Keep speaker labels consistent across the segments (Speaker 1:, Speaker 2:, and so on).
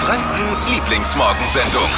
Speaker 1: Frankens Lieblingsmorgensendung.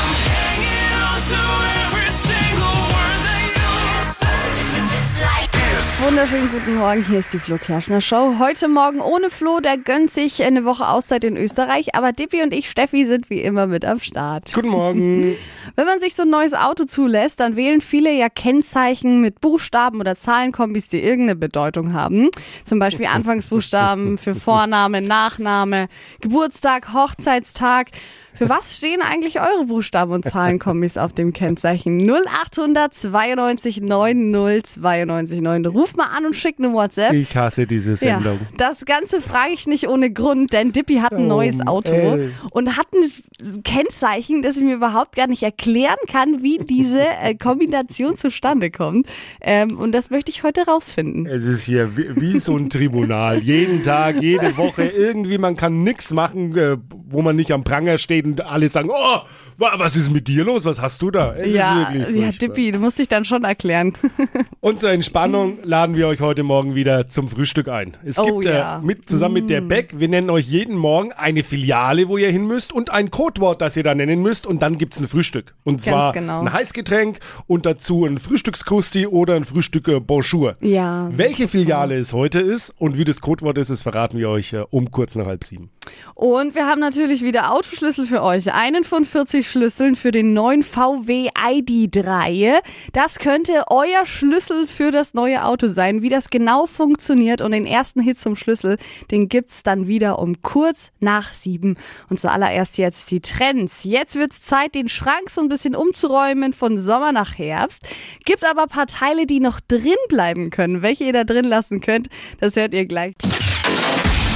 Speaker 2: Wunderschönen guten Morgen, hier ist die Flo Kerschner Show. Heute Morgen ohne Flo, der gönnt sich eine Woche Auszeit in Österreich, aber Dippi und ich, Steffi, sind wie immer mit am Start.
Speaker 3: Guten Morgen.
Speaker 2: Wenn man sich so ein neues Auto zulässt, dann wählen viele ja Kennzeichen mit Buchstaben oder Zahlenkombis, die irgendeine Bedeutung haben. Zum Beispiel Anfangsbuchstaben für Vorname, Nachname, Geburtstag, Hochzeitstag. Für was stehen eigentlich eure Buchstaben und Zahlenkombis auf dem Kennzeichen? 0800 92 90 92 9. Ruf mal an und schick eine WhatsApp.
Speaker 3: Ich hasse diese
Speaker 2: Ja,
Speaker 3: Sendung.
Speaker 2: das Ganze frage ich nicht ohne Grund, denn Dippy hat ein
Speaker 3: Oh,
Speaker 2: neues Auto
Speaker 3: ey.
Speaker 2: und hat ein Kennzeichen, das ich mir überhaupt gar nicht erklären kann, wie diese äh, Kombination zustande kommt. Ähm, und das möchte ich heute rausfinden.
Speaker 3: Es ist hier wie, wie so ein Tribunal. Jeden Tag, jede Woche. Irgendwie, man kann nichts machen, äh, wo man nicht am Pranger steht und alle sagen, oh, wa- was ist mit dir los? Was hast du da? Es
Speaker 2: Ja, ja. Dippy, du musst dich dann schon erklären.
Speaker 3: Und zur Entspannung laden wir euch heute Morgen wieder zum Frühstück ein. Es
Speaker 2: Oh
Speaker 3: gibt
Speaker 2: ja.
Speaker 3: äh, mit, zusammen mit der Beck, wir nennen euch jeden Morgen eine Filiale, wo ihr hin müsst und ein Codewort, das ihr da nennen müsst und dann gibt's ein Frühstück. Und zwar
Speaker 2: genau.
Speaker 3: ein Heißgetränk und dazu ein Frühstückskrusti oder ein Frühstück äh, Bonjour.
Speaker 2: Ja, so
Speaker 3: Welche Filiale es heute ist und wie das Codewort ist, das verraten wir euch äh, um kurz nach halb sieben.
Speaker 2: Und wir haben natürlich wieder Autoschlüssel für euch. Einen von 40 Schlüsseln für den neuen VW ID3. Das könnte euer Schlüssel für das neue Auto sein. Wie das genau funktioniert und den ersten Hit zum Schlüssel, den gibt's dann wieder um kurz nach sieben. Und zuallererst jetzt die Trends. Jetzt wird's Zeit, den Schrank so ein bisschen umzuräumen von Sommer nach Herbst. Gibt aber ein paar Teile, die noch drin bleiben können. Welche ihr da drin lassen könnt, das hört ihr gleich.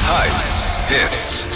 Speaker 1: Hypes, Hits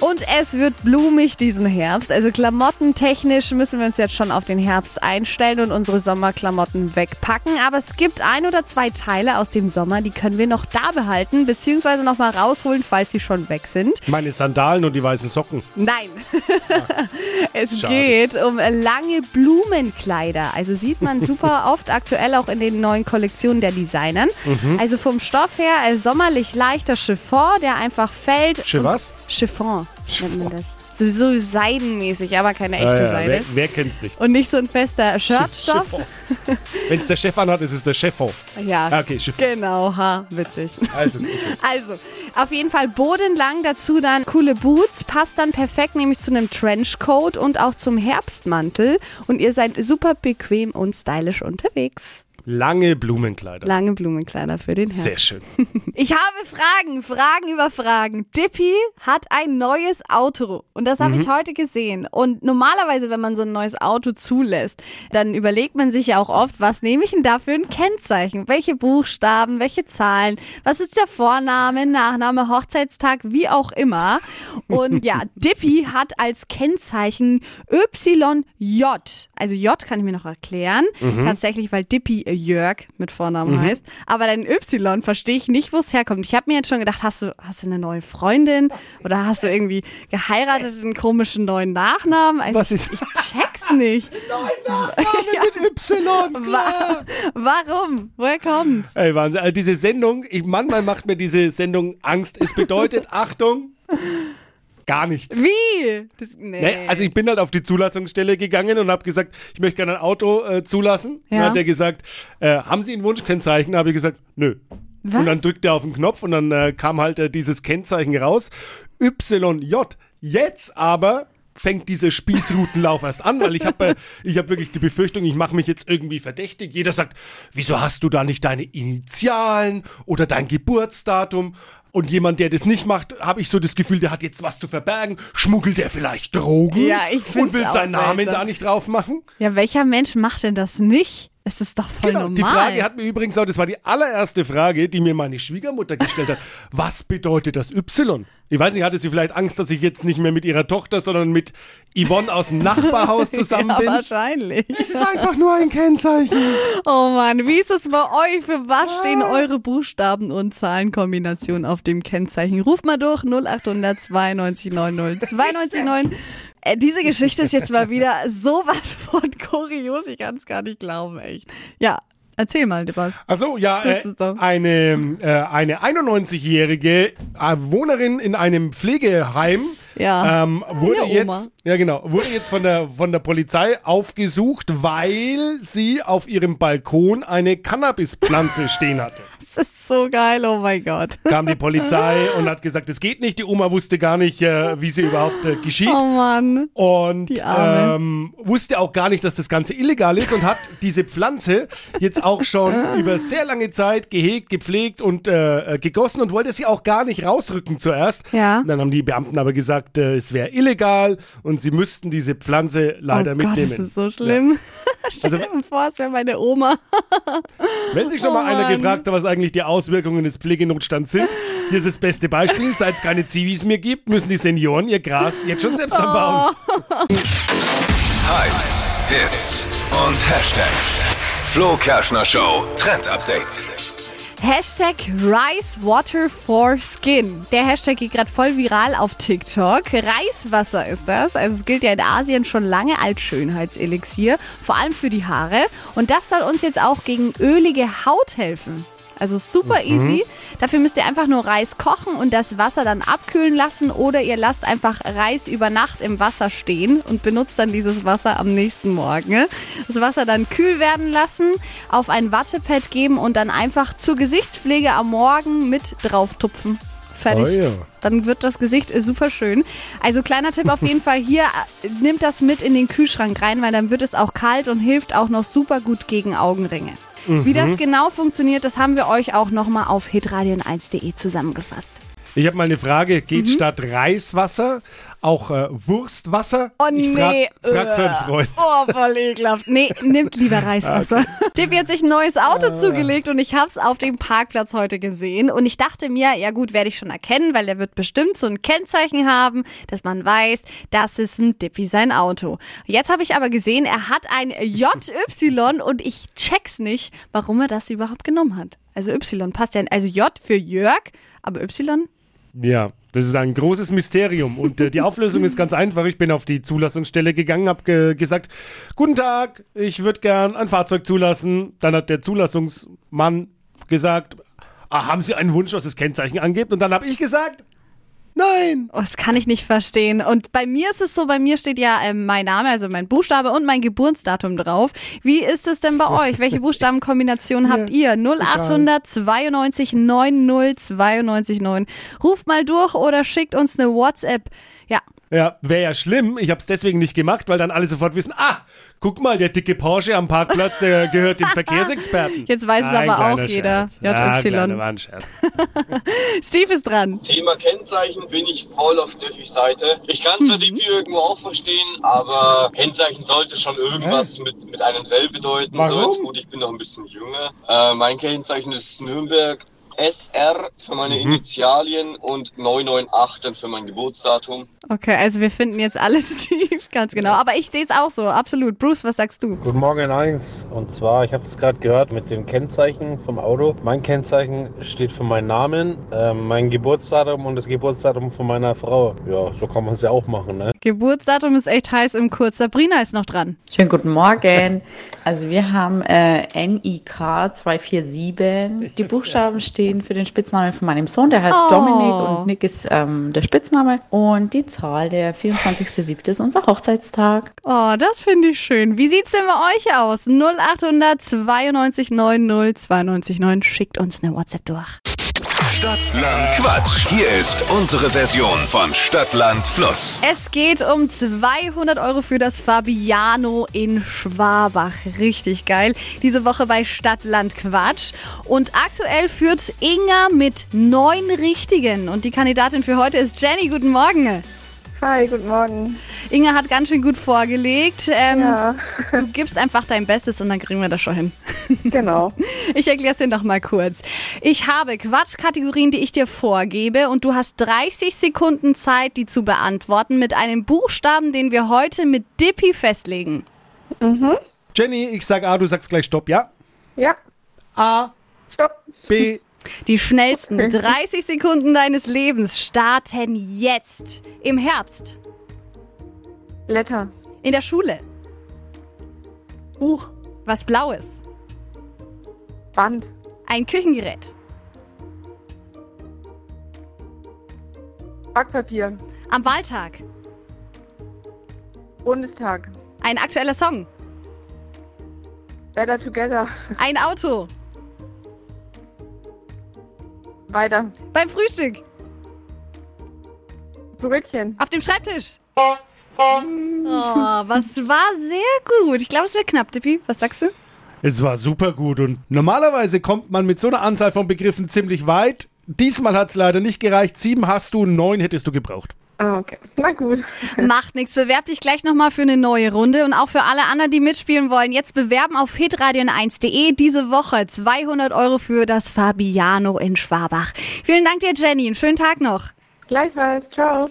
Speaker 2: Und es wird blumig diesen Herbst. Also klamottentechnisch müssen wir uns jetzt schon auf den Herbst einstellen und unsere Sommerklamotten wegpacken. Aber es gibt ein oder zwei Teile aus dem Sommer, die können wir noch da behalten, beziehungsweise noch mal rausholen, falls sie schon weg sind.
Speaker 3: Meine Sandalen und die weißen Socken.
Speaker 2: Nein. es
Speaker 3: Schade.
Speaker 2: geht um lange Blumenkleider. Also sieht man super oft aktuell auch in den neuen Kollektionen der Designern. Also vom Stoff her äh, sommerlich leichter Chiffon, der einfach fällt.
Speaker 3: Schiff was?
Speaker 2: Chiffon nennt man das. So, so seidenmäßig, aber keine echte
Speaker 3: Ja, ja,
Speaker 2: Seide.
Speaker 3: wer, wer kennt's nicht?
Speaker 2: Und nicht so ein fester Shirtstoff.
Speaker 3: Wenn es der Chef anhat, ist es der Chefo.
Speaker 2: Ja,
Speaker 3: Ah, Okay, Schiff.
Speaker 2: genau, ha, witzig.
Speaker 3: Also, okay.
Speaker 2: Also, auf jeden Fall bodenlang, dazu dann coole Boots, passt dann perfekt nämlich zu einem Trenchcoat und auch zum Herbstmantel. Und ihr seid super bequem und stylisch unterwegs.
Speaker 3: Lange Blumenkleider.
Speaker 2: Lange Blumenkleider für den Herbst.
Speaker 3: Sehr schön.
Speaker 2: Ich habe Fragen, Fragen über Fragen. Dippy hat ein neues Auto und das habe ich heute gesehen. Und normalerweise, wenn man so ein neues Auto zulässt, dann überlegt man sich ja auch oft, was nehme ich denn da für ein Kennzeichen? Welche Buchstaben, welche Zahlen? Was ist der Vorname, Nachname, Hochzeitstag, wie auch immer? Und ja, Dippy hat als Kennzeichen YJ. Also J kann ich mir noch erklären. Tatsächlich, weil Dippy Jörg mit Vornamen heißt. Aber dein Y verstehe ich nicht, wo es herkommt. Ich habe mir jetzt schon gedacht, hast du, hast du eine neue Freundin? Oder hast du irgendwie geheiratet, einen komischen neuen Nachnamen? Also
Speaker 3: Was ist-
Speaker 2: Ich check's nicht.
Speaker 3: Mit Y, klar.
Speaker 2: Warum? Woher kommt's?
Speaker 3: Ey, Wahnsinn. Also diese Sendung, ich, manchmal macht mir diese Sendung Angst. Es bedeutet, Achtung, gar nichts.
Speaker 2: Wie? Das, nee.
Speaker 3: Ne? Also ich bin halt auf die Zulassungsstelle gegangen und habe gesagt, ich möchte gerne ein Auto äh, zulassen.
Speaker 2: Ja.
Speaker 3: Dann hat er gesagt, äh, haben Sie ein Wunschkennzeichen? Da habe ich gesagt, nö.
Speaker 2: Was?
Speaker 3: Und dann drückt er auf den Knopf und dann äh, kam halt äh, dieses Kennzeichen raus. YJ. Jetzt aber fängt dieser Spießrutenlauf erst an, weil ich habe äh, ich hab wirklich die Befürchtung, ich mache mich jetzt irgendwie verdächtig. Jeder sagt, wieso hast du da nicht deine Initialen oder dein Geburtsdatum? Und jemand, der das nicht macht, habe ich so das Gefühl, der hat jetzt was zu verbergen. Schmuggelt er vielleicht Drogen?
Speaker 2: Ja, ich
Speaker 3: Und will seinen Namen da nicht drauf machen?
Speaker 2: Ja, welcher Mensch macht denn das nicht? Es ist doch voll
Speaker 3: Genau,
Speaker 2: normal.
Speaker 3: die Frage hat mir übrigens auch, das war die allererste Frage, die mir meine Schwiegermutter gestellt hat. Was bedeutet das Y? Ich weiß nicht, hatte sie vielleicht Angst, dass ich jetzt nicht mehr mit ihrer Tochter, sondern mit Yvonne aus dem Nachbarhaus zusammen
Speaker 2: ja,
Speaker 3: bin?
Speaker 2: wahrscheinlich.
Speaker 3: Es ist einfach nur ein Kennzeichen.
Speaker 2: Oh Mann, wie ist es bei euch? Für was stehen eure Buchstaben und Zahlenkombinationen auf dem Kennzeichen? Ruft mal durch 0800 92 90 92 9. Äh, diese Geschichte ist jetzt mal wieder sowas von kurios. Ich kann es gar nicht glauben, echt. Ja, Erzähl mal, was.
Speaker 3: Achso, ja, äh, eine, äh, eine 91-jährige äh, Wohnerin in einem Pflegeheim
Speaker 2: Ja.
Speaker 3: ähm, wurde jetzt, ja genau, wurde jetzt von der, von der Polizei aufgesucht, weil sie auf ihrem Balkon eine Cannabispflanze stehen hatte.
Speaker 2: So geil, oh mein Gott.
Speaker 3: Kam die Polizei und hat gesagt, es geht nicht. Die Oma wusste gar nicht, äh, wie sie überhaupt äh, geschieht.
Speaker 2: Oh Mann.
Speaker 3: Und ähm, wusste auch gar nicht, dass das Ganze illegal ist und hat diese Pflanze jetzt auch schon über sehr lange Zeit gehegt, gepflegt und äh, äh, gegossen und wollte sie auch gar nicht rausrücken zuerst.
Speaker 2: Ja.
Speaker 3: Dann haben die Beamten aber gesagt, äh, es wäre illegal und sie müssten diese Pflanze leider
Speaker 2: oh Gott,
Speaker 3: mitnehmen.
Speaker 2: das ist so schlimm. Stell
Speaker 3: Also-
Speaker 2: dir mal vor, es wäre meine Oma.
Speaker 3: Wenn sich schon
Speaker 2: Oh
Speaker 3: mal einer
Speaker 2: Mann.
Speaker 3: gefragt hat, was eigentlich die Auswirkungen des Pflegenotstands sind, hier ist das beste Beispiel. Seit es keine Zivis mehr gibt, müssen die Senioren ihr Gras jetzt schon selbst anbauen.
Speaker 1: Hypes, Hits und Hashtags. Flo Kerschner Show Trend Update.
Speaker 2: Hashtag Rice Water for Skin. Der Hashtag geht gerade voll viral auf TikTok. Reiswasser ist das. Also es gilt ja in Asien schon lange als Schönheitselixier, vor allem für die Haare. Und das soll uns jetzt auch gegen ölige Haut helfen. Also super easy. Dafür müsst ihr einfach nur Reis kochen und das Wasser dann abkühlen lassen oder ihr lasst einfach Reis über Nacht im Wasser stehen und benutzt dann dieses Wasser am nächsten Morgen. Das Wasser dann kühl werden lassen, auf ein Wattepad geben und dann einfach zur Gesichtspflege am Morgen mit drauf tupfen. Fertig.
Speaker 3: Oh ja.
Speaker 2: Dann wird das Gesicht äh, super schön. Also kleiner Tipp auf jeden Fall hier, äh, nimmt das mit in den Kühlschrank rein, weil dann wird es auch kalt und hilft auch noch super gut gegen Augenringe. Wie das genau funktioniert, das haben wir euch auch nochmal auf hitradion1.de zusammengefasst.
Speaker 3: Ich habe mal eine Frage. Geht
Speaker 2: Mhm.
Speaker 3: statt Reiswasser auch äh, Wurstwasser?
Speaker 2: Oh
Speaker 3: ich
Speaker 2: nee.
Speaker 3: frag, frag für einen Freund.
Speaker 2: Oh, voll ekelhaft. Nee, nimmt lieber Reiswasser. Tippi hat sich ein neues Auto zugelegt und ich hab's auf dem Parkplatz heute gesehen. Und ich dachte mir, ja gut, werde ich schon erkennen, weil er wird bestimmt so ein Kennzeichen haben, dass man weiß, das ist ein Dippy sein Auto. Jetzt habe ich aber gesehen, er hat ein JY und ich check's nicht, warum er das überhaupt genommen hat. Also Y passt ja. Also J für Jörg, aber Y?
Speaker 3: Ja, das ist ein großes Mysterium. Und äh, die Auflösung ist ganz einfach. Ich bin auf die Zulassungsstelle gegangen, habe ge gesagt, guten Tag, ich würde gern ein Fahrzeug zulassen. Dann hat der Zulassungsmann gesagt, ah, haben Sie einen Wunsch, was das Kennzeichen angeht? Und dann habe ich gesagt, nein.
Speaker 2: Oh, das kann ich nicht verstehen. Und bei mir ist es so, bei mir steht ja ähm, mein Name, also mein Buchstabe und mein Geburtsdatum drauf. Wie ist es denn bei euch? Welche Buchstabenkombination habt ihr? 0800 92 90 92 9. Ruft mal durch oder schickt uns eine WhatsApp. Ja,
Speaker 3: Ja, wäre ja schlimm. Ich habe es deswegen nicht gemacht, weil dann alle sofort wissen, ah, guck mal, der dicke Porsche am Parkplatz, der gehört dem Verkehrsexperten.
Speaker 2: Jetzt weiß es aber auch jeder. JY.
Speaker 3: Scherz.
Speaker 2: Steve ist dran.
Speaker 4: Thema Kennzeichen bin ich voll auf Diffys Seite. Ich kann zwar Diffy irgendwo auch verstehen, aber Kennzeichen sollte schon irgendwas mit, mit einem selber bedeuten.
Speaker 3: Warum?
Speaker 4: So jetzt gut, ich bin noch ein bisschen jünger. Äh, mein Kennzeichen ist Nürnberg SR für meine Initialien und 998 dann für mein Geburtsdatum.
Speaker 2: Okay, also wir finden jetzt alles Steve, ganz genau. Aber ich sehe es auch so, absolut. Bruce, was sagst du?
Speaker 5: Guten Morgen in eins. Und zwar, ich habe das gerade gehört mit dem Kennzeichen vom Auto. Mein Kennzeichen steht für meinen Namen, ähm, mein Geburtsdatum und das Geburtsdatum von meiner Frau. Ja, so kann man es ja auch machen, ne?
Speaker 2: Geburtsdatum ist echt heiß im Kurs. Sabrina ist noch dran.
Speaker 6: Schönen guten Morgen. Also wir haben äh, NIK 247. Die Buchstaben stehen für den Spitznamen von meinem Sohn, der heißt
Speaker 2: Oh.
Speaker 6: Dominik und Nick ist ähm, der Spitzname. Und die Zahl, der 24.07. ist unser Hochzeitstag.
Speaker 2: Oh, das finde ich schön. Wie sieht's denn bei euch aus? 0800 92 90 92 9. Schickt uns eine WhatsApp durch.
Speaker 1: Stadtland Quatsch. Hier ist unsere Version von Stadtland Fluss.
Speaker 2: Es geht um 200 Euro für das Fabiano in Schwabach. Richtig geil. Diese Woche bei Stadtland Quatsch. Und aktuell führt Inga mit neun Richtigen. Und die Kandidatin für heute ist Jenny. Guten Morgen.
Speaker 7: Hi, guten Morgen.
Speaker 2: Inga hat ganz schön gut vorgelegt. Ähm,
Speaker 7: Ja,
Speaker 2: Du gibst einfach dein Bestes und dann kriegen wir das schon hin.
Speaker 7: genau.
Speaker 2: Ich erkläre es dir noch mal kurz. Ich habe Quatschkategorien, die ich dir vorgebe und du hast 30 Sekunden Zeit, die zu beantworten mit einem Buchstaben, den wir heute mit Dippy festlegen.
Speaker 3: Jenny, ich sag A, du sagst gleich Stopp, ja?
Speaker 7: Ja,
Speaker 3: A,
Speaker 7: stopp.
Speaker 3: B,
Speaker 2: Die schnellsten 30 Sekunden deines Lebens starten jetzt. Im Herbst,
Speaker 7: Letter.
Speaker 2: in der Schule,
Speaker 7: Buch.
Speaker 2: was Blaues,
Speaker 7: Band.
Speaker 2: Ein Küchengerät.
Speaker 7: Backpapier.
Speaker 2: Am Wahltag.
Speaker 7: Bundestag.
Speaker 2: Ein aktueller Song.
Speaker 7: Better Together.
Speaker 2: Ein Auto.
Speaker 7: Weiter.
Speaker 2: Beim Frühstück.
Speaker 7: Brötchen.
Speaker 2: Auf dem Schreibtisch. Oh, was war sehr gut. Ich glaube, es wird knapp, Dippi. Was sagst du?
Speaker 3: Es war super gut und normalerweise kommt man mit so einer Anzahl von Begriffen ziemlich weit. Diesmal hat es leider nicht gereicht. Sieben hast du, neun hättest du gebraucht.
Speaker 7: Ah, okay. Na gut.
Speaker 2: Macht nichts. Bewerb dich gleich nochmal für eine neue Runde. Und auch für alle anderen, die mitspielen wollen, jetzt bewerben auf hitradion1.de. Diese Woche 200 Euro für das Fabiano in Schwabach. Vielen Dank dir, Jenny. Einen schönen Tag noch.
Speaker 7: Gleichfalls. Ciao.